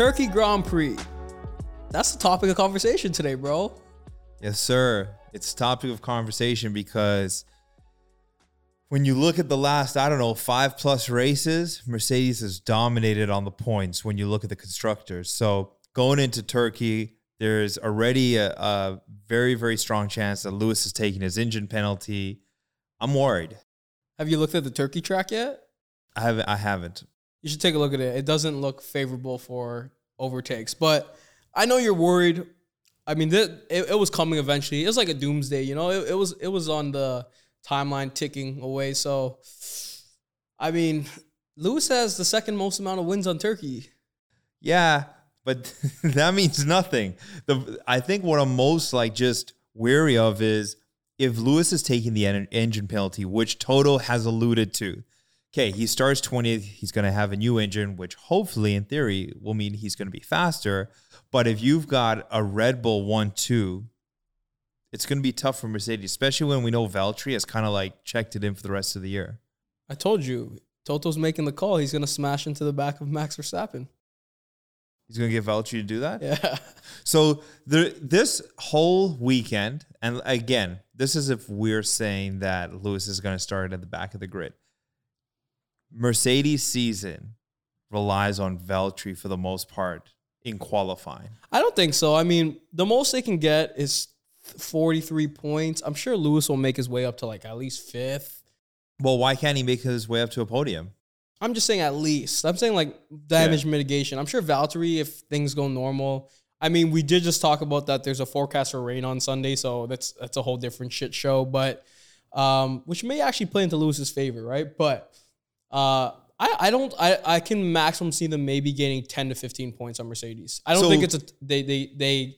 Turkey Grand Prix. That's the topic of conversation today, bro. Yes, sir. It's a topic of conversation because when you look at the last, I don't know, five plus races, Mercedes has dominated on the points when you look at the constructors. So going into Turkey, there's already a, a very, very strong chance that Lewis is taking his engine penalty. I'm worried. Have you looked at the Turkey track yet? I haven't. I haven't. You should take a look at it. It doesn't look favorable for overtakes, but I know you're worried. I mean, th- it, it was coming eventually. It was like a doomsday, you know. It, it was it was on the timeline ticking away. So, I mean, Lewis has the second most amount of wins on Turkey. Yeah, but that means nothing. The I think what I'm most like just weary of is if Lewis is taking the en- engine penalty, which Toto has alluded to. Okay, he starts 20th. He's going to have a new engine, which hopefully, in theory, will mean he's going to be faster. But if you've got a Red Bull 1 2, it's going to be tough for Mercedes, especially when we know Valtteri has kind of like checked it in for the rest of the year. I told you, Toto's making the call. He's going to smash into the back of Max Verstappen. He's going to get Valtteri to do that? Yeah. So the this whole weekend, and again, this is if we're saying that Lewis is going to start at the back of the grid. Mercedes season relies on Valtteri for the most part in qualifying. I don't think so. I mean, the most they can get is 43 points. I'm sure Lewis will make his way up to like at least fifth. Well, why can't he make his way up to a podium? I'm just saying at least. I'm saying like damage mitigation. I'm sure Valtteri, if things go normal. I mean, we did just talk about that. There's a forecast for rain on Sunday, so that's that's a whole different shit show. But um, which may actually play into Lewis's favor, right? But uh, I I don't I I can maximum see them maybe gaining 10 to 15 points on Mercedes. I don't So- think it's a they they they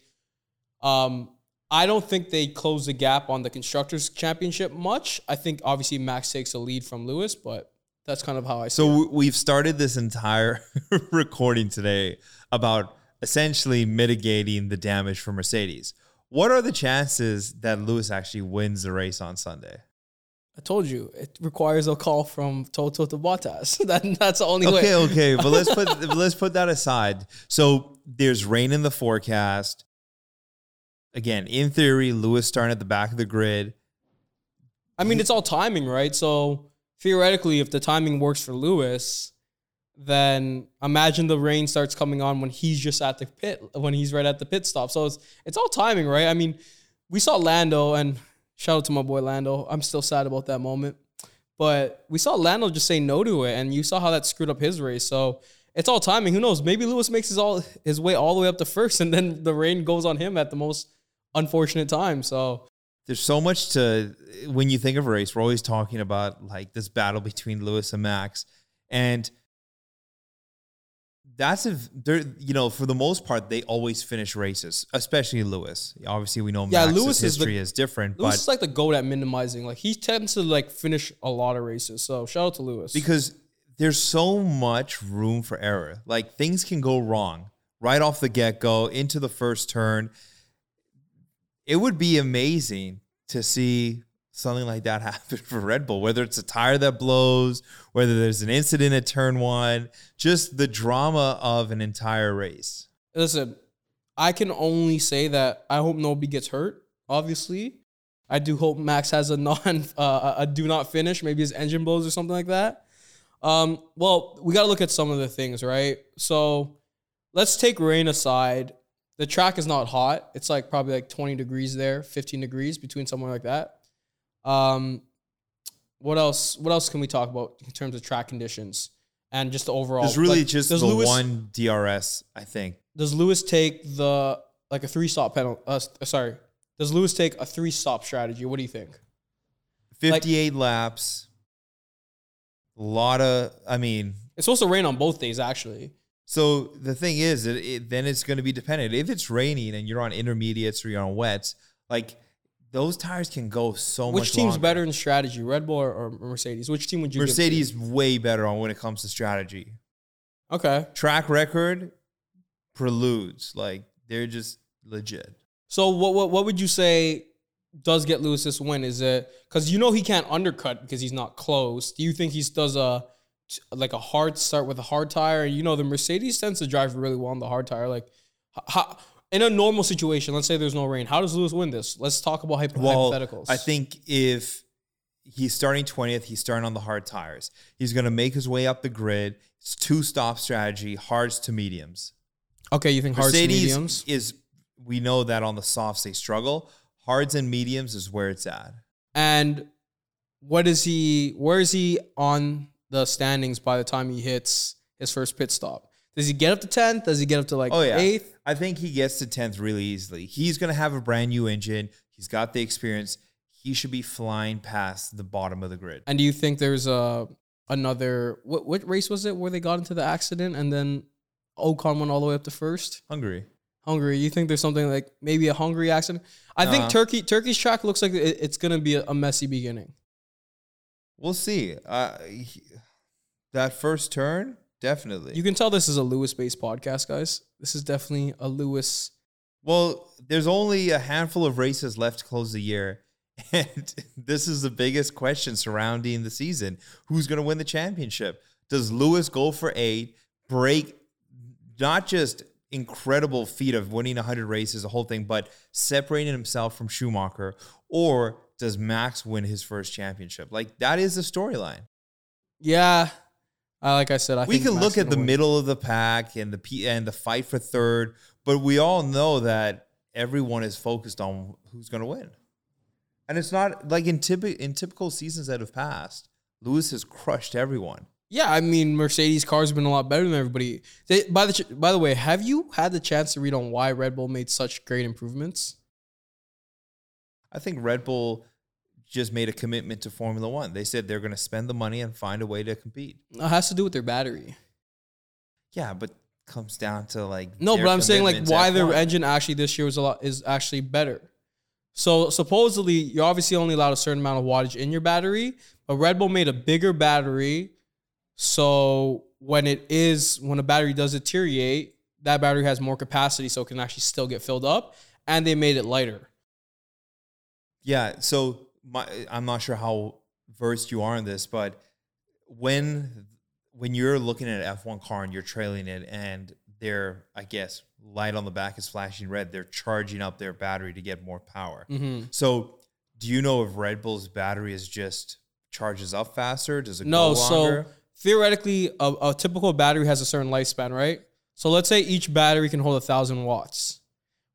um I don't think they close the gap on the constructors championship much. I think obviously Max takes a lead from Lewis, but that's kind of how I see it. So we've started this entire recording today about essentially mitigating the damage for Mercedes. What are the chances that Lewis actually wins the race on Sunday? I told you it requires a call from Toto to Bottas. that, that's the only way. Okay, okay, but let's put let's put that aside. So there's rain in the forecast. Again, in theory, Lewis starting at the back of the grid. I mean, it's all timing, right? So theoretically, if the timing works for Lewis, then imagine the rain starts coming on when he's just at the pit, when he's right at the pit stop. So it's it's all timing, right? I mean, we saw Lando, and shout out to my boy Lando. I'm still sad about that moment, but we saw Lando just say no to it, and you saw how that screwed up his race. So it's all timing. Who knows? Maybe Lewis makes his all his way all the way up to first, and then the rain goes on him at the most unfortunate time. So There's so much to when you think of race. We're always talking about like this battle between Lewis and Max, and that's if they're you know for the most part they always finish races, especially Lewis. Obviously, we know Yeah, Max's Lewis is the- history is, different, Lewis but is like the goat at minimizing. Like he tends to like finish a lot of races. So shout out to Lewis. because there's so much room for error. Like things can go wrong right off the get go into the first turn. It would be amazing to see something like that happen for Red Bull, whether it's a tire that blows, whether there's an incident at turn one, just the drama of an entire race. listen, I can only say that I hope nobody gets hurt. Obviously, I do hope Max has a non uh, a do not finish. Maybe his engine blows or something like that. Um, well, we got to look at some of the things, right? So let's take rain aside. The track is not hot. It's like probably like 20 degrees there, 15 degrees between somewhere like that. Um, what else? What else can we talk about in terms of track conditions and just the overall? There's really like, just the Lewis- one DRS, I think. Does Lewis take the like a three stop penalty? Uh, sorry, does Lewis take a three stop strategy? What do you think? 58 laps. A lot of, I mean, It's supposed to rain on both days, actually. So the thing is, it, it, then it's going to be dependent. If it's raining and you're on intermediates or you're on wets, like those tires can go so much. Which team's longer. better in strategy, Red Bull or, or Mercedes? Which team would you? Mercedes way better on when it comes to strategy. Okay, Track record preludes like they're just legit. so what what what would you say does get Lewis this win? Is it because you know he can't undercut because he's not close? Do you think he does a like a hard start with a hard tire. You know, the Mercedes tends to drive really well on the hard tire. Like, how, in a normal situation, let's say there's no rain, how does Lewis win this? Let's talk about hypo- Well, hypotheticals. I think if he's starting 20th, he's starting on the hard tires. He's going to make his way up the grid. It's two stop strategy, hards to mediums. Okay, you think hards to Mercedes mediums? is we know that on the softs they struggle. Hards and mediums is where it's at. And what is he? Where is he on the standings by the time he hits his first pit stop? Does he get up to tenth? Does he get up to like Oh yeah, eighth? I think he gets to tenth really easily. He's gonna have a brand new engine. He's got the experience. He should be flying past the bottom of the grid. And do you think there's a another what what race was it where they got into the accident and then Ocon went all the way up to first? Hungary. Hungary. You think there's something like maybe a Hungary accident? I think Turkey Turkey's track looks like it, it's gonna be a, a messy beginning. We'll see. Uh, he- that first turn, definitely. You can tell this is a Lewis based podcast, guys. This is definitely a Lewis. Well, there's only a handful of races left to close the year. And this is the biggest question surrounding the season. Who's going to win the championship? Does Lewis go for eight, break not just incredible feat of winning 100 races, the whole thing, but separating himself from Schumacher? Or does Max win his first championship? Like, that is the storyline. Yeah, uh, like I said, I we can Max look at the win. middle of the pack and the P and the fight for third, but we all know that everyone is focused on who's going to win. And it's not like in typical in typical seasons that have passed, Lewis has crushed everyone. Yeah, I mean Mercedes cars have been a lot better than everybody. They, by the ch- by the way, have you had the chance to read on why Red Bull made such great improvements? I think Red Bull just made a commitment to Formula 1. They said they're going to spend the money and find a way to compete. It has to do with their battery. Yeah, but comes down to like No, but I'm saying like why their F1. engine actually this year was a lot is actually better. So supposedly you're obviously only allowed a certain amount of wattage in your battery, but Red Bull made a bigger battery. So when it is when a battery does deteriorate, that battery has more capacity, so it can actually still get filled up. And they made it lighter. Yeah, so my I'm not sure how versed you are in this, but when when you're looking at an F1 car and you're trailing it and they're I guess light on the back is flashing red, they're charging up their battery to get more power. Mm-hmm. So, do you know if Red Bull's battery is just charges up faster? Does it No, go so longer? theoretically, a, a typical battery has a certain lifespan, right? So let's say each battery can hold a thousand watts.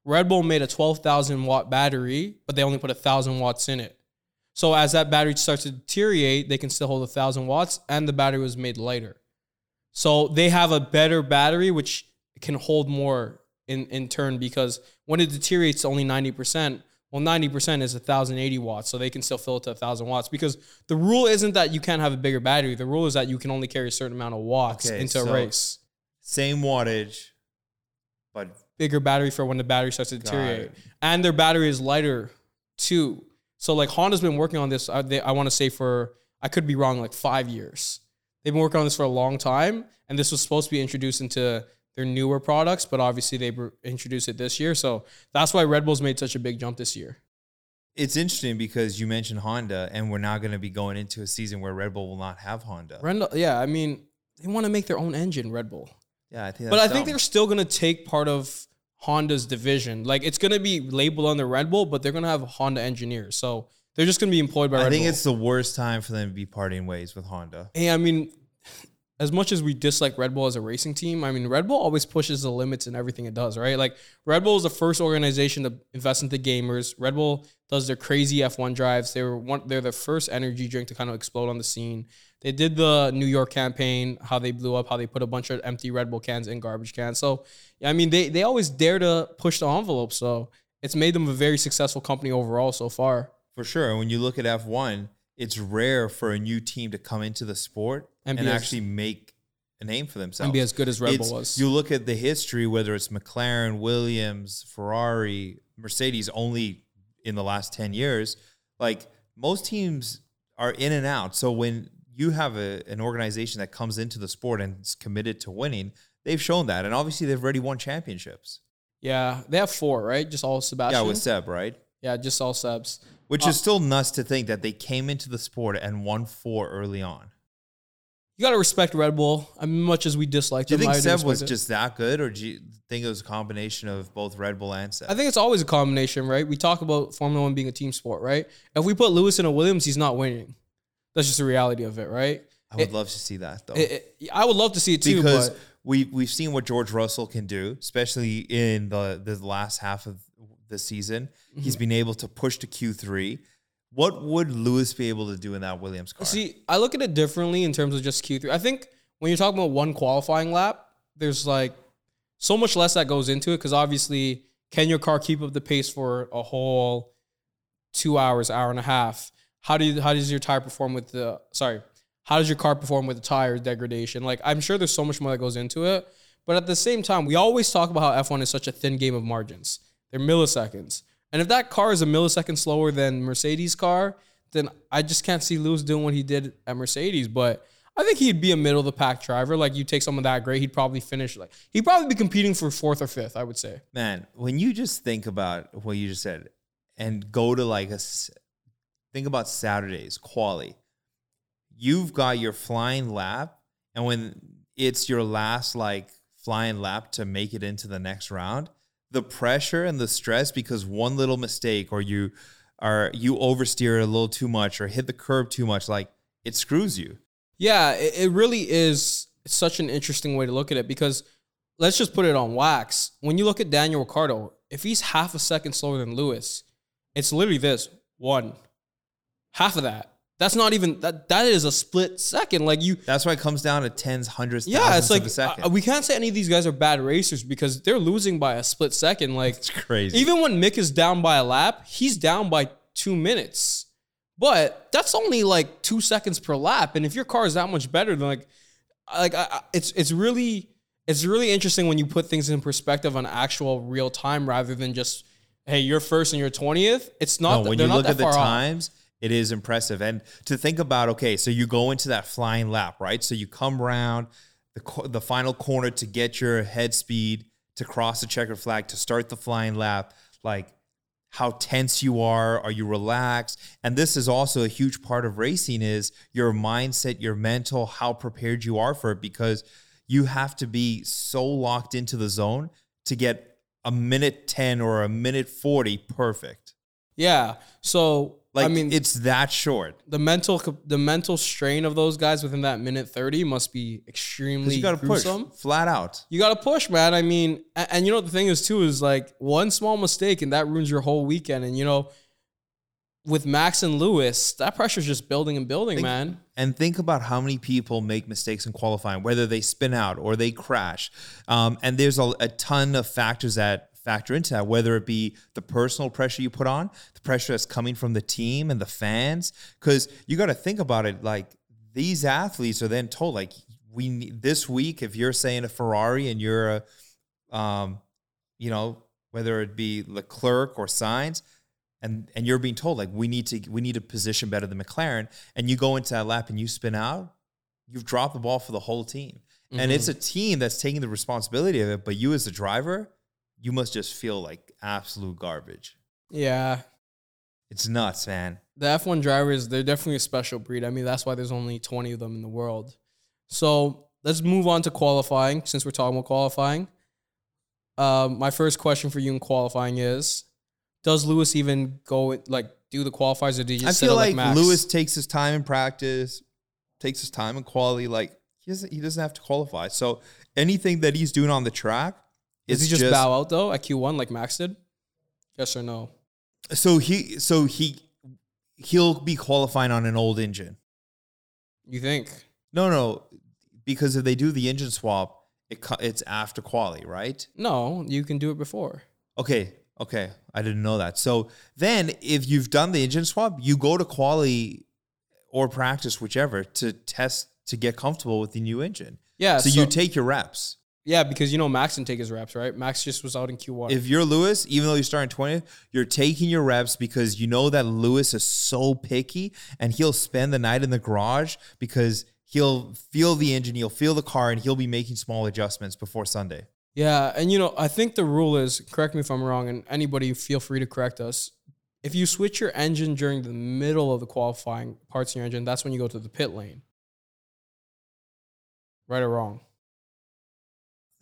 Red Bull made a twelve thousand watt battery, but they only put a thousand watts in it. So as that battery starts to deteriorate, they can still hold a thousand watts, and the battery was made lighter. So they have a better battery, which can hold more in, in turn because when it deteriorates only 90%, well, 90% is 1,080 watts. So they can still fill it to 1,000 watts because the rule isn't that you can't have a bigger battery. The rule is that you can only carry a certain amount of watts Okay, into a race. Same wattage, but Bigger battery for when the battery starts to deteriorate. And their battery is lighter too. So like Honda's been working on this, I, they, I want to say for, I could be wrong, like five years. They've been working on this for a long time. And this was supposed to be introduced into their newer products, but obviously they introduced it this year. So that's why Red Bull's made such a big jump this year. it's interesting because you mentioned Honda, and we're now going to be going into a season where Red Bull will not have Honda. Red, yeah, I mean, they want to make their own engine, Red Bull. Yeah, I think. But I that's think they're still going to take part of Honda's division. Like it's going to be labeled under Red Bull, but they're going to have Honda engineers. So they're just going to be employed by I Red think Bull. it's the worst time for them to be parting ways with Honda. Hey, I mean, as much as we dislike Red Bull as a racing team, I mean, Red Bull always pushes the limits in everything it does, right? Like, Red Bull is the first organization to invest into gamers. Red Bull does their crazy F1 drives. They were one, they're the first energy drink to kind of explode on the scene. They did the New York campaign, how they blew up, how they put a bunch of empty Red Bull cans in garbage cans. So, I mean, they, they always dare to push the envelope. So, it's made them a very successful company overall so far. For sure. And when you look at F1, it's rare for a new team to come into the sport And and, actually make a name for themselves. And be as good as Red It's- Bull was. You look at the history, whether it's McLaren, Williams, Ferrari, Mercedes, only in the last 10 years, like most teams are in and out. So when you have a, an organization that comes into the sport and is committed to winning, they've shown that. And obviously, they've already won championships. yeah, they have four, right? Just all Sebastian. Yeah, with Seb, right? Yeah, just all subs. Which Uh, is still nuts to think that they came into the sport and won four early on. you got to respect Red Bull. as much as we dislike Do you think Seb was it. just that good, or do you think it was a combination of both Red Bull and Seb? I think it's always a combination, right? We talk about Formula One being a team sport, right? If we put Lewis in a Williams, he's not winning. That's just the reality of it, right? I would it- love to see that though. It- it- I would love to see it too, because but we we've seen what George Russell can do, especially in the the last half of the season. He's Mm-hmm. been able to push to Q three. What would Lewis be able to do in that Williams car? See, I look at it differently in terms of just Q3. I think when you're talking about one qualifying lap, there's like so much less that goes into it because obviously, can your car keep up the pace for a whole two hours, hour and a half? How do you, how does your tire perform with the sorry? How does your car perform with the tire degradation? Like I'm sure there's so much more that goes into it, but at the same time, we always talk about how F1 is such a thin game of margins. They're milliseconds. And if that car is a millisecond slower than Mercedes car, then I just can't see Lewis doing what he did at Mercedes. But I think he'd be a middle of the pack driver. Like you take someone that great, he'd probably finish like he'd probably be competing for fourth or fifth. I would say. Man, when you just think about what you just said and go to like a think about Saturdays, quali. You've got your flying lap, and when it's your last like flying lap to make it into the next round, the pressure and the stress because one little mistake or you are you oversteer a little too much or hit the curb too much, like it screws you. Yeah, it, really is such an interesting way to look at it because let's just put it on wax. When you look at Daniel Ricciardo, if he's half a second slower than Lewis, it's literally this one, half of that. That's not even that. That is a split second. Like you, That's why it comes down to tens, hundreds, yeah. It's like of a second. uh, we can't say any of these guys are bad racers because they're losing by a split second. Like it's crazy. even when Mick is down by a lap, he's down by two minutes. But that's only like two seconds per lap. And if your car is that much better, then like, like I, I- it's it's really it's really interesting when you put things in perspective on actual real time rather than just hey you're first and you're twentieth. It's not. No, that- when you not look at the times. off. It is impressive. And to think about, okay, so you go into that flying lap, right? So you come around the co- the final corner to get your head speed to cross the checkered flag to start the flying lap, like how tense you are are you relaxed and this is also a huge part of racing is your mindset your mental how prepared you are for it because you have to be so locked into the zone to get a minute 10 or a minute 40 perfect Yeah. So like I mean, it's that short the mental the mental strain of those guys within that minute thirty must be extremely you got to push flat out You got to push, man. I mean, a- and, you know the thing is too is like one small mistake and that ruins your whole weekend. And you know, with Max and Lewis, that pressure is just building and building, Think- man. And think about how many people make mistakes in qualifying, whether they spin out or they crash. Um, and there's a, a ton of factors that factor into that, whether it be the personal pressure you put on, the pressure that's coming from the team and the fans. Because you got to think about it like these athletes are then told, like, we need, this week, if you're saying a Ferrari and you're a, um, you know, whether it be Leclerc or Sainz, and and you're being told like we need to we need to position better than McLaren, and you go into that lap and you spin out, you've dropped the ball for the whole team, and it's a team that's taking the responsibility of it. But you as the driver, you must just feel like absolute garbage. Yeah. It's nuts, man. The F1 drivers, they're definitely a special breed. I mean, that's why there's only 20 of them in the world. So let's move on to qualifying since we're talking about qualifying. Um, my first question for you in qualifying is Does Lewis even go like do the qualifiers or did you I just sit feel like Max? Lewis takes his time in practice, takes his time in quali. Like he doesn't he doesn't have to qualify. So anything that he's doing on the track Does is he just, bow out though at Q1 like Max did? Yes or no? So he so he he'll be qualifying on an old engine. You think? No, no, because if they do the engine swap, it it's after quali, right? No, you can do it before. Okay, okay, I didn't know that. So then, if you've done the engine swap, you go to quali or practice, whichever, to test to get comfortable with the new engine. Yeah. so, you take your reps. Yeah, because you know Max didn't take his reps, right? Max just was out in Q1. If you're Lewis, even though you're starting 20th, you're taking your reps because you know that Lewis is so picky and he'll spend the night in the garage because he'll feel the engine, he'll feel the car, and he'll be making small adjustments before Sunday. Yeah, and you know, I think the rule is correct me if I'm wrong, and anybody feel free to correct us. If you switch your engine during the middle of the qualifying parts in your engine, that's when you go to the pit lane. Right or wrong?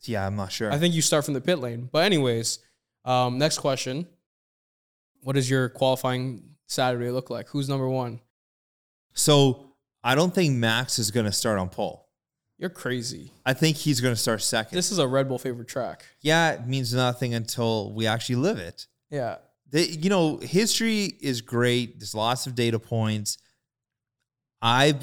Yeah, I'm not sure. I think you start from the pit lane. But anyways, um, next question. What does your qualifying Saturday look like? Who's number one? so I don't think Max is going to start on pole. You're crazy. I think he's going to start second. This is a Red Bull favorite track. yeah, it means nothing until we actually live it. Yeah. The, you know, history is great. There's lots of data points. I,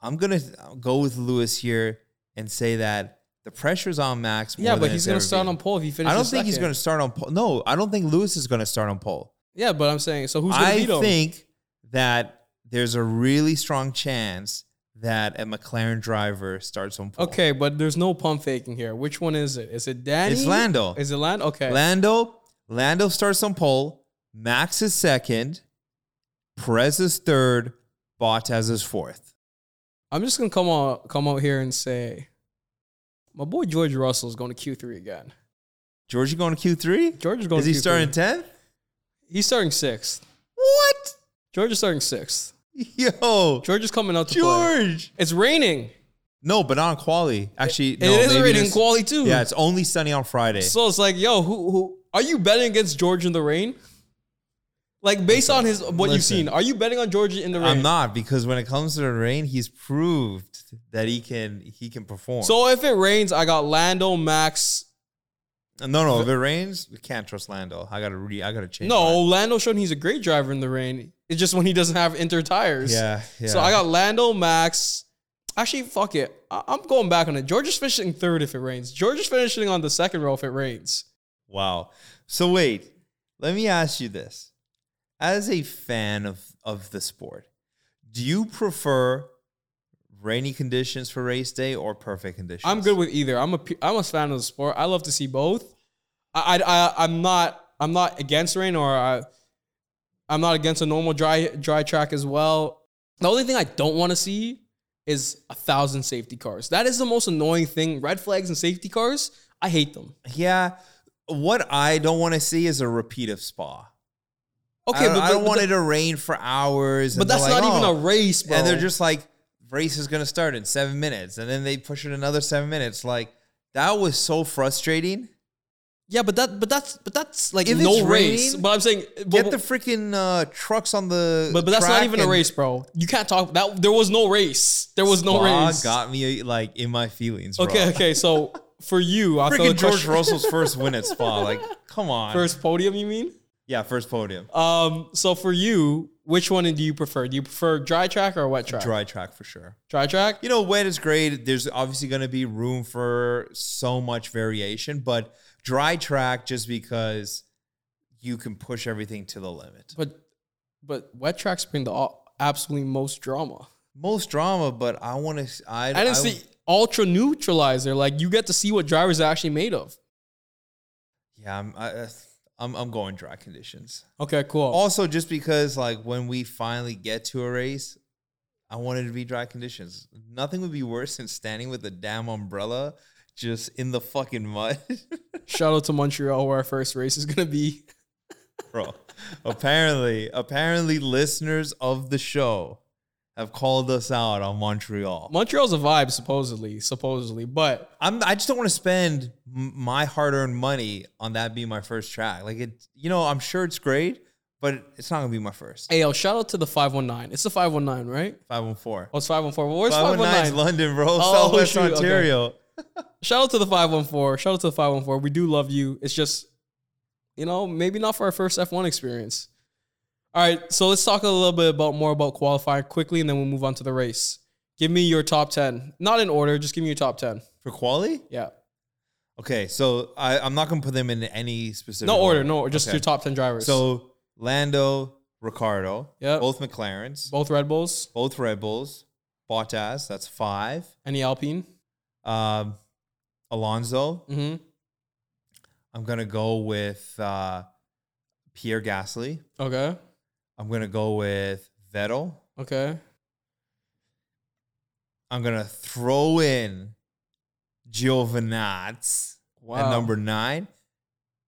I'm gonna go with Lewis here and say that the pressure's on Max. Yeah, but he's gonna start been. on pole if he finishes. I don't think he's going to start on pole. No, I don't think Lewis is going to start on pole. Yeah, but I'm saying so. Who's gonna I beat him? I think that there's a really strong chance that a McLaren driver starts on pole. Okay, but there's no pump faking here. Which one is it? Is it Danny? It's Lando. Is it Lando? Okay. Lando, Lando starts on pole. Max is second. Perez is third. Bottas is fourth. I'm just gonna come out come out here and say, my boy George Russell is going to Q3 again. George, you going to Q3? George is going. Is he Q3. starting 10th? He's starting sixth. What? George is starting sixth. Yo, George is coming out to play. George. It's raining. No, but not on quali. Actually, It no, is maybe raining quali too. Yeah, it's only sunny on Friday. So it's like, yo, who who are you betting against George in the rain? Like based on his what you've listen. seen, are you betting on George in the rain? I'm not because when it comes to the rain, he's proved that he can he can perform. So if it rains, I got Lando, Max. no, no, if it rains, we can't trust Lando. I gotta re, I gotta change. No. Lando showed he's a great driver in the rain. It's just when he doesn't have inter tires. yeah, yeah. So I got Lando, Max. Actually, fuck it. I- I'm going back on it. George is finishing third if it rains. George is finishing on the second row if it rains. wow. So wait, let me ask you this: as a fan of of the sport, do you prefer rainy conditions for race day or perfect conditions? I'm good with either. I'm a I'm a fan of the sport. I love to see both. I I, I I'm not I'm not against rain or I I'm not against a normal dry dry track as well. The only thing I don't want to see is a thousand safety cars. That is the most annoying thing. Red flags and safety cars. I hate them. Yeah. What I don't want to see is a repeat of Spa. Okay, I don't, but, I don't but- want but it to rain for hours. But that's like, not even "Oh." a race, bro. And they're just like, race is gonna start in seven minutes, and then they push it another seven minutes. Like that was so frustrating. yeah, but that but that's but that's like If no race. rain, but I'm saying, Get the freaking uh, trucks on the. but, but that's not even a race, bro. You can't talk that. There was no race. There was no race. Got me like in my feelings. Bro. Okay, okay. So for you, I thought the Freaking George Russell's first win at Spa. Like, come on. first podium. You mean? Yeah, first podium. Um. So for you, which one do you prefer? Do you prefer dry track or wet track? Dry track for sure. Dry track. You know, wet is great. There's obviously going to be room for so much variation, but dry track just because you can push everything to the limit. But but wet tracks bring the absolutely most drama. Most drama, but I want to. I, I didn't I- see ultra neutralizer. Like you get to see what drivers are actually made of. Yeah, I'm. I, I'm. I'm going dry conditions. Okay, cool. Also, just because like when we finally get to a race, I want it to be dry conditions. Nothing would be worse than standing with a damn umbrella just in the fucking mud, Shout out to Montreal where our first race is gonna be. bro. apparently, apparently, listeners of the show have called us out on Montreal. Montreal's a vibe, supposedly, supposedly, but I'm. I just don't want to spend my hard-earned money on that being my first track. Like it, you know, I'm sure it's great, but it's not gonna be my first. hey, yo, shout out to the five one nine. It's the five one nine, right? Five one four. Oh, it's five one four. Where's Five five one one nine is? London, bro. Oh, Southwest shoot, okay. Ontario. Shout out to the 514. Shout out to the 514. We do love you. It's just, you know, maybe not for our first F1 experience. All right, so let's talk a little bit about more about qualifying quickly, and then we'll move on to the race. Give me your top 10. Not in order, just give me your top 10. For quali? Yeah. Okay, so I, I'm not gonna put them in any specific No order, no, just Okay. your top 10 drivers. So Lando, Ricciardo, Yep. both McLarens, both Red Bulls, both Red Bulls, Bottas, that's five. any Alpine. Um, Alonso, Mm-hmm. I'm gonna go with uh, Pierre Gasly. Okay. I'm gonna go with Vettel. Okay. I'm gonna throw in Giovinazzi Wow. at number nine,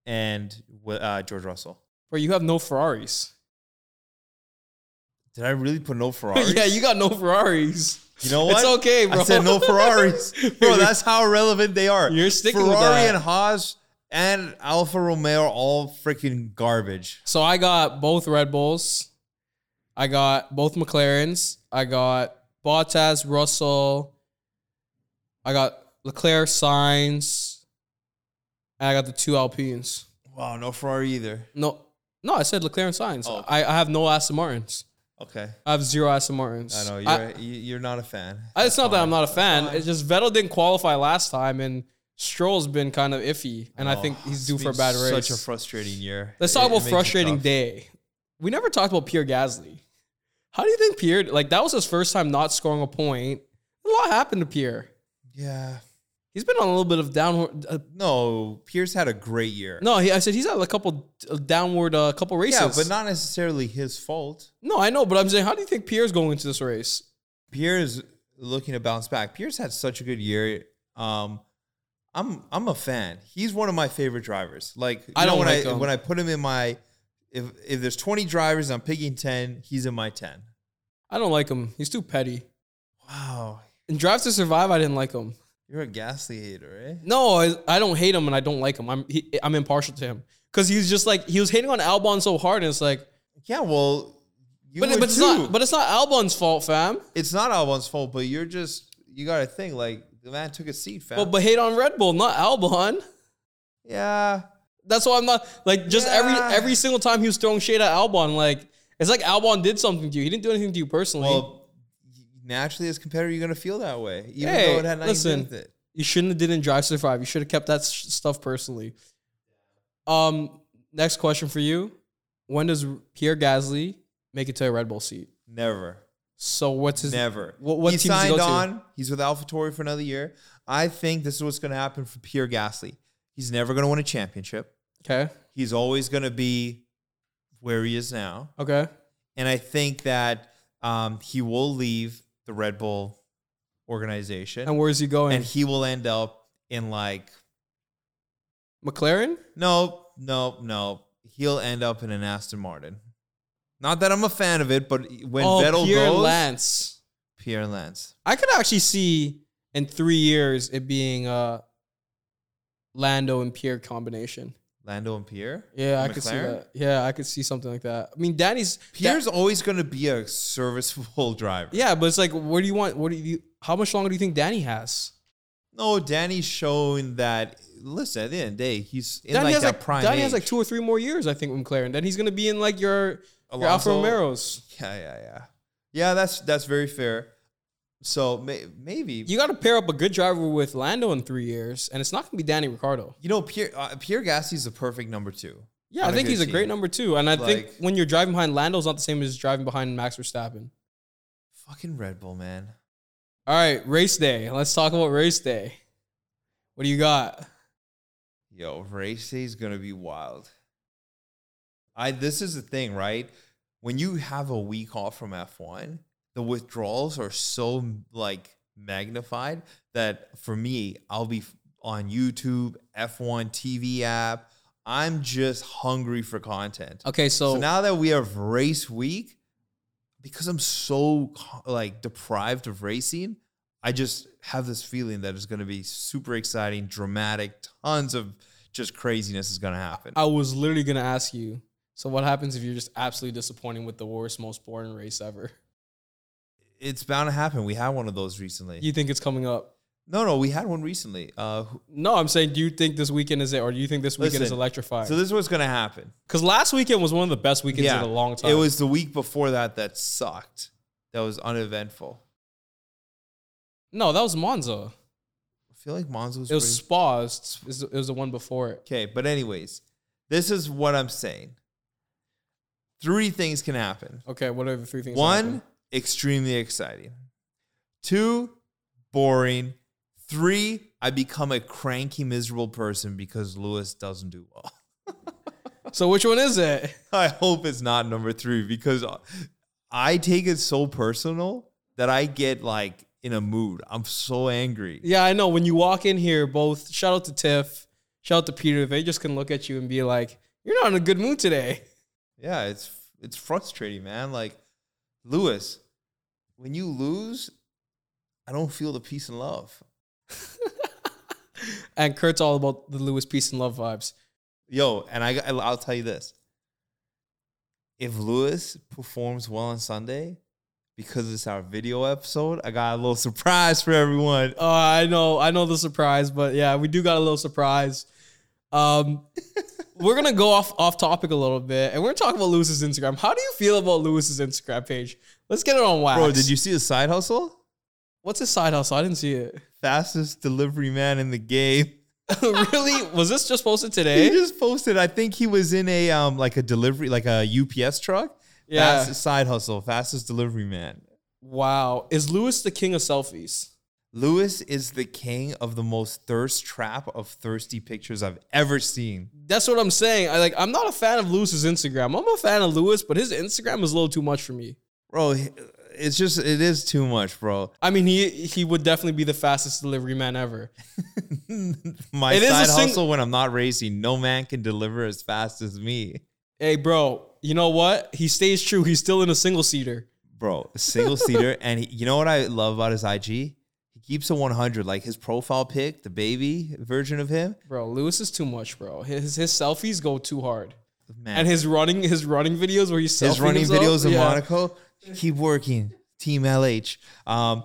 and uh, George Russell. Bro, you have no Ferraris. Did I really put no Ferraris? yeah, you got no Ferraris. You know what? It's okay, bro. I said no Ferraris. Bro, that's how relevant they are. You're sticking with Ferrari that. and Haas and Alfa Romeo are all freaking garbage. So I got both Red Bulls. I got both McLarens. I got Bottas, Russell. I got Leclerc, Sainz. And I got the two Alpines. Wow, no Ferrari either. No, no, I said Leclerc and Sainz. Oh. I, I have no Aston Martins. Okay. I have zero Aston Martins. I know you're I- you're not a fan. I- it's not that I'm not a fan. It's just Vettel didn't qualify last time, and Stroll's been kind of iffy, and I think Oh, he's due for a bad race. Such a frustrating year. Let's It- talk about frustrating day. We never talked about Pierre Gasly. How do you think Pierre like that was his first time not scoring a point? A lot happened to Pierre. Yeah. He's been on a little bit of downward. Uh, No, Pierre's had a great year. no, he, I said he's had a couple uh, downward, uh, couple races. yeah, but not necessarily his fault. No, I know, but I'm saying, how do you think Pierre's going into this race? Pierre's looking to bounce back. Pierre's had such a good year. Um, I'm I'm a fan. He's one of my favorite drivers. Like you I know, don't when like I him. when I put him in my if if there's 20 drivers, I'm picking 10. He's in my 10. I don't like him. He's too petty. Wow, In Drive to Survive, I didn't like him. you're a Gasly hater, eh? No, I, I don't hate him, and I don't like him. I'm he, I'm impartial to him because he's just like he was hating on Albon so hard, and it's like, Yeah, well, you but, but it's not. But it's not Albon's fault, fam. it's not Albon's fault, but you're just you got to think like the man took a seat, fam. Well, but hate on Red Bull, not Albon. yeah, That's why I'm not like just Yeah. every every single time he was throwing shade at Albon, like it's like Albon did something to you. He didn't do anything to you personally. well, naturally as a competitor, you're gonna feel that way, even Hey, though it had nothing listen. to do with it. you shouldn't have didn't drive survive. You should have kept that stuff personally. Um, next question for you: When does Pierre Gasly make it to a Red Bull seat? Never. So what's his Never. What, what he team signed go to? on. He's with AlphaTauri for another year. I think this is what's going to happen for Pierre Gasly. He's never going to win a championship. Okay, He's always going to be where he is now. okay. And I think that um, he will leave the Red Bull organization And where's he going? and he will end up in like, McLaren. no, no, no. He'll end up in an Aston Martin. Not that I'm a fan of it, but when oh, Vettel Pierre goes, Lance. Pierre Lance. I could actually see in three years it being a Lando and Pierre combination. Lando and Pierre. Yeah, I McLaren? could see that. Yeah, I could see something like that. I mean, Danny's Pierre's always going to be a serviceable driver. Yeah, but it's like, where do you want? What do you? How much longer do you think Danny has? No, Danny's showing that. Listen, at the end of the day, he's in Danny like has that like prime Danny age. has like two or three more years, I think, with McLaren. Then he's gonna be in like your, your Alfa Romeos. Yeah, yeah, yeah. Yeah, that's that's very fair. So may, maybe you, got to pair up a good driver with Lando in three years, and it's not gonna be Danny Ricciardo. You know Pierre uh, Pierre Gasly's a perfect number two. Yeah, I think he's a great number two, and I think when you're driving behind Lando's not the same as driving behind Max Verstappen. Fucking Red Bull, man. All right, race day. Let's talk about race day. What do you got? Yo, race day is gonna be wild. I this is the thing, right? When you have a week off from F1, the withdrawals are so like magnified that for me, I'll be on YouTube, F1 TV app. I'm just hungry for content. Okay, so, So now that we have race week, because I'm so like deprived of racing, I just have this feeling that it's going to be super exciting, dramatic, tons of just craziness is going to happen. I was literally gonna ask you. So what happens if you're just absolutely disappointing with the worst, most boring race ever? It's bound to happen. We had one of those recently. You think it's coming up? No, no, we had one recently. Uh, No, I'm saying, do you think this weekend is it, or do you think this weekend is Listen, electrifying? so this is what's going to happen. Because last weekend was one of the best weekends in a long time. It was the week before that that sucked. That was uneventful. no, that was Monza. I feel like Monza was It was pretty- Spa. It was, it was the one before it. Okay, but anyways, this is what I'm saying. Three things can happen. Okay, what are the three things? that One, happened? extremely exciting. Two, boring. Three, I become a cranky, miserable person because Lewis doesn't do well. So which one is it? I hope it's not number three because I take it so personal that I get like in a mood. I'm so angry. Yeah, I know. When you walk in here, both shout out to Tiff, shout out to Peter. They just can look at you and be like, "You're not in a good mood today." Yeah, it's it's frustrating, man. Like Lewis, when you lose, I don't feel the peace and love. And Kurt's all about the Lewis peace and love vibes. Yo, and I I'll tell you this. If Lewis performs well on Sunday, because it's our video episode, I got a little surprise for everyone. Oh, I know, I know the surprise, but yeah, we do got a little surprise. Um, we're gonna go off off topic a little bit, and we're gonna talk about Lewis's Instagram. How do you feel about Lewis's Instagram page? Let's get it on wax. Bro, did you see the side hustle? What's his side hustle? I didn't see it. Fastest delivery man in the game. really? Was this just posted today? He just posted. I think he was in a um like a delivery, like a UPS truck. Yeah. Fastest side hustle, fastest delivery man. Wow. Is Lewis the king of selfies? Lewis is the king of the most thirst trap of thirsty pictures I've ever seen. That's what I'm saying. I like. I'm not a fan of Lewis's Instagram. I'm a fan of Lewis, but his Instagram is a little too much for me. Bro, it's just it is too much, bro. I mean, he he would definitely be the fastest delivery man ever. My It side sing- hustle when I'm not racing, no man can deliver as fast as me. Hey, bro. You know what? He stays true. He's still in a single seater. Bro, single seater. and he, you know what I love about his IG? He keeps a 100. Like his profile pic, the baby version of him. Bro, Lewis is too much, bro. His his selfies go too hard. Man, And his running his running videos where he's his running himself, videos in yeah. Monaco. Keep working, Team LH. Um,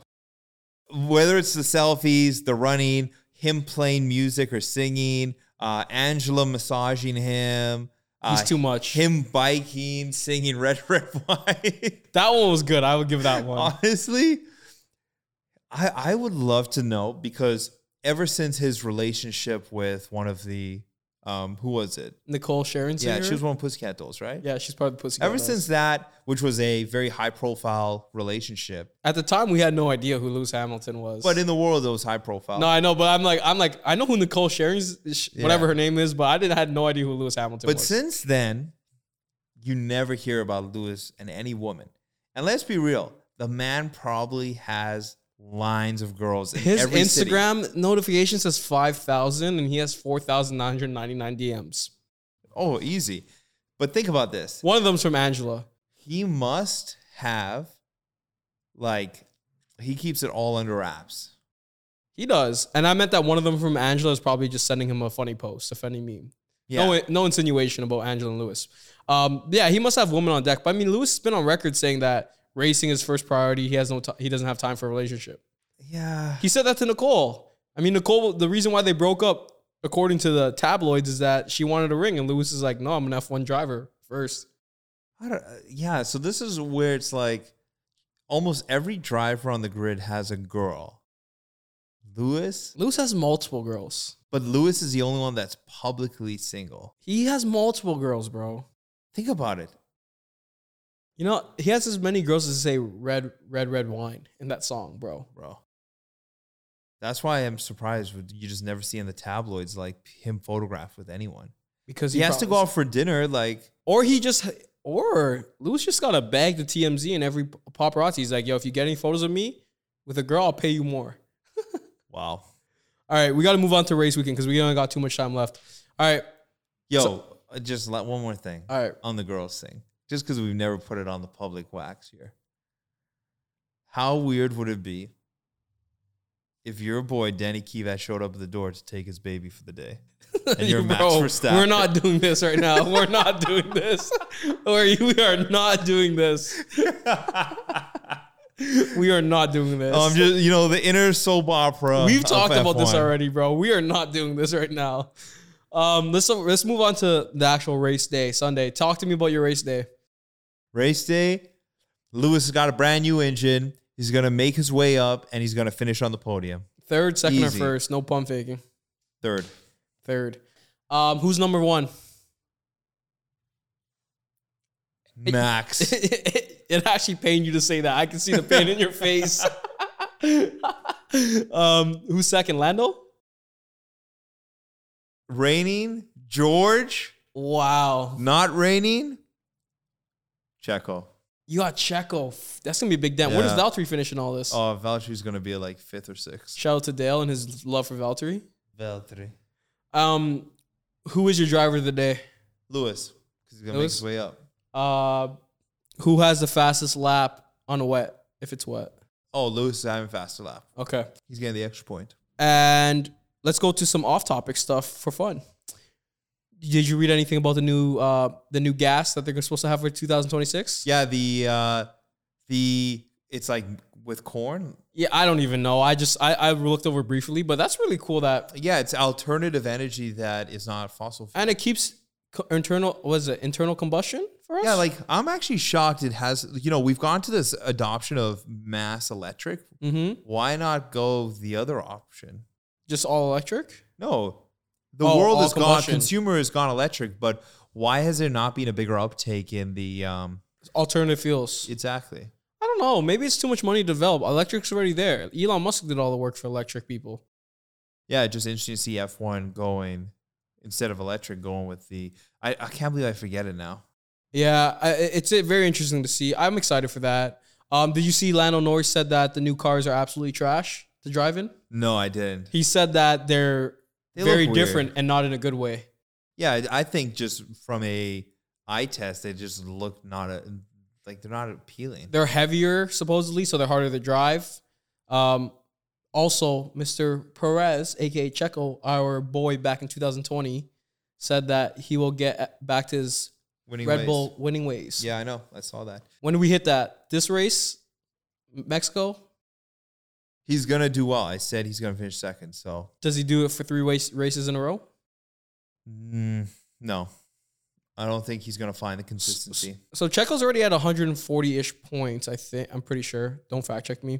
whether it's the selfies, the running, him playing music or singing, uh, Angela massaging him, He's uh, too much. him biking, singing "Red Red White." That one was good. I would give that one. Honestly, I I would love to know because ever since his relationship with one of the um who was it? Nicole Sharon. Yeah, she was one of Pussycat Dolls, right? Yeah, she's part of the Pussy. Ever Dolls. since that, which was a very high profile relationship, at the time we had no idea who Lewis Hamilton was. but in the world it was high profile. no, I know, but I'm like, I'm like, I know who Nicole Sharon's, whatever Yeah. her name is, but I didn't had no idea who Lewis Hamilton was. but was. since then, you never hear about Lewis and any woman. And let's be real, the man probably has lines of girls in His every city. Instagram notification says five thousand, and he has four thousand nine hundred ninety nine DMs. Oh, easy. But think about this. One of them's from Angela. he must have like he keeps it all under wraps. He does, and I meant that one of them from Angela is probably just sending him a funny post, a funny meme. Yeah. No, no insinuation about Angela and Lewis. Um, yeah, he must have women on deck. But I mean, Lewis has been on record saying that racing is first priority. He has no, t- he doesn't have time for a relationship. yeah. He said that to Nicole. I mean, Nicole. The reason why they broke up, according to the tabloids, is that she wanted a ring, and Lewis is like, "No, I'm an F1 driver first. I don't, yeah, so this is where it's like almost every driver on the grid has a girl. Lewis, Lewis has multiple girls. but Lewis is the only one that's publicly single. He has multiple girls, bro. Think about it. You know, he has as many girls as say red, red, red wine in that song, bro. bro. That's why I'm surprised you just never see in the tabloids like him photographed with anyone. Because He, has to go out for dinner, like or he just, or Lewis just got a bag to TMZ and every paparazzi. He's like, yo, if you get any photos of me with a girl, I'll pay you more. wow. All right, we got to move on to race weekend because we only got too much time left. All right, Yo, uh, just let one more thing all right. on the girls thing, just because we've never put it on the public wax here. How weird would it be if your boy Danny Kvyat showed up at the door to take his baby for the day? And you're Max Bro, Verstappen. We're not doing this right now. We're not doing this. Or we are not doing this. We are not doing this. I'm just, you know, the inner soap opera. We've talked about this F1. already, bro. We are not doing this right now. Um, let's let's move on to the actual race day, Sunday. Talk to me about your race day. Race day, Lewis has got a brand new engine. He's gonna make his way up, and he's gonna finish on the podium, Third, second, Easy. or first? No pump faking. third. Third. Um, who's number one? Max. it actually pained you to say that. I can see the pain in your face. um, who's second? Lando. Raining, George. Wow, Not raining, Checo. you got Checo. That's gonna be a big dent. Where does Yeah. Valtteri finish in all this? Oh, Valtteri's gonna be like fifth or sixth. Shout out to Dale and his love for Valtteri. Valtteri. Um, who is your driver of the day? Lewis, because he's gonna Lewis? make his way up. Uh, who has the fastest lap on a wet if it's wet. Oh, Lewis is having faster lap. Okay. He's getting the extra point. And let's go to some off-topic stuff for fun. Did you read anything about the new uh the new gas that they're supposed to have for 2026? Yeah, the uh the it's like with corn. Yeah, I don't even know. I just I, I looked over briefly, but that's really cool that Yeah, it's alternative energy that is not fossil fuel. and it keeps co- internal was it internal combustion for us? Yeah, like I'm actually shocked it has you know, we've gone to this adoption of mass electric. mm-hmm. Why not go the other option? Just all electric. No. The Oh, world all has gone combustion. consumer has gone electric, but why has there not been a bigger uptake in the um Alternative fuels. exactly. I don't know. Maybe it's too much money to develop. Electric's already there. Elon Musk did all the work for electric people. Yeah, just interesting to see F1 going instead of electric going with the I, I can't believe I forget it now. Yeah, I, it's uh, very interesting to see. I'm excited for that. Um, did you see Lando Norris said that the new cars are absolutely trash to drive in? No, I didn't. He said that they're They very different and not in a good way. Yeah, I think just from a eye test, they just look not a, like they're not appealing. They're heavier supposedly, so they're harder to drive. Um, also, Mr. Perez, aka Checo, our boy back in 2020, said that he will get back to his Winning Red ways. Bull winning ways. Yeah, I know. I saw that. When do we hit that? This race, Mexico. He's gonna do well. I said he's gonna finish second. So Does he do it for three race, races in a row? mm, no, I don't think he's gonna find the consistency. So Checo's already at 140 ish points. I think I'm pretty sure. Don't fact check me.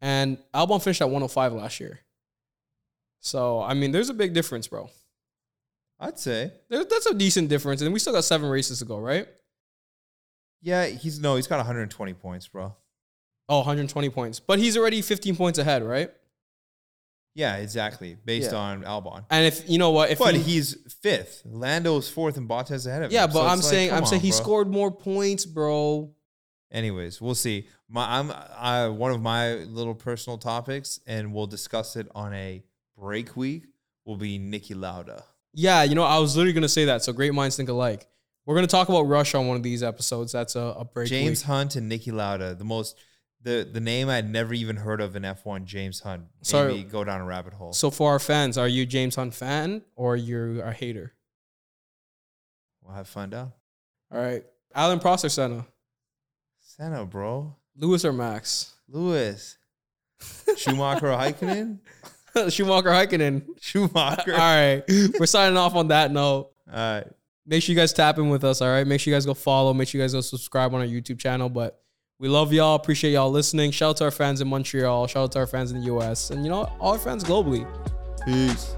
And Albon finished at 105 last year. So I mean, there's a big difference, bro. I'd say. There, that's a decent difference, and we still got seven races to go, right? Yeah, he's no, he's got 120 points, bro. Oh, 120 points, but he's already 15 points ahead, right? Yeah, exactly. Based Yeah. on Albon. And if you know what, if But he, he's fifth. Lando's fourth and Bottas ahead of him. yeah, So but I'm it's like, saying I'm saying he bro. scored more points, bro. Anyways, we'll see. My I'm I one of my little personal topics, and we'll discuss it on a break week. Will be Niki Lauda. Yeah, you know, I was literally gonna say that. So great minds think alike. We're gonna talk about Rush on one of these episodes. That's a, a break. James week. Hunt and Niki Lauda, the most the the name I'd never even heard of in F1. James Hunt. Maybe Sorry. go down a rabbit hole. So for our fans, are you James Hunt fan or you're a hater? we'll have fun down. All right, Alain Prost or Senna, Senna, bro. Lewis or Max, Lewis. Schumacher or Häkkinen? Schumacher, Häkkinen. Schumacher. All right, we're signing off on that note. All right. Make sure you guys tap in with us. All right, make sure you guys go follow. Make sure you guys go subscribe on our YouTube channel. But we love y'all. Appreciate y'all listening. Shout out to our fans in Montreal. Shout out to our fans in the US, and you know all our fans globally. Peace.